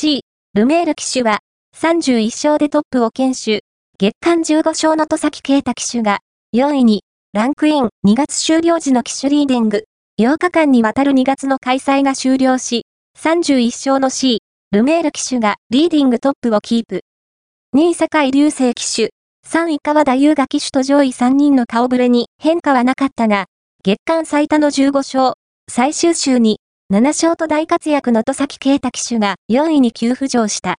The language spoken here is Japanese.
C、ルメール騎手は、31勝でトップを堅守、月間15勝の戸崎圭太騎手が、4位に、ランクイン、2月終了時の騎手リーディング、8日間にわたる2月の開催が終了し、31勝の C、ルメール騎手がリーディングトップをキープ。2位坂井瑠星騎手、3位川田将雅騎手と上位3人の顔ぶれに変化はなかったが、月間最多の15勝、最終週に7勝と大活躍の戸崎啓太騎手が4位に急浮上した。